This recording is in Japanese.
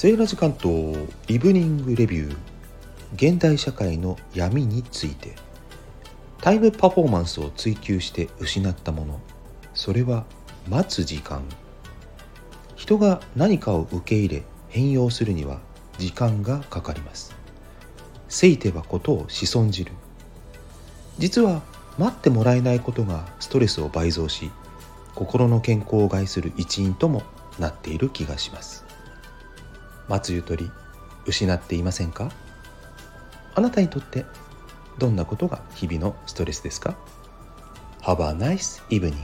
セーラジ関東イブニングレビュー現代社会の闇について。タイムパフォーマンスを追求して失ったもの。それは待つ時間。人が何かを受け入れ変容するには時間がかかります。せいてはことをし損じる。実は待ってもらえないことがストレスを倍増し心の健康を害する一因ともなっている気がします。待つゆとり失っていませんか？あなたにとってどんなことが日々のストレスですか？Have a nice evening.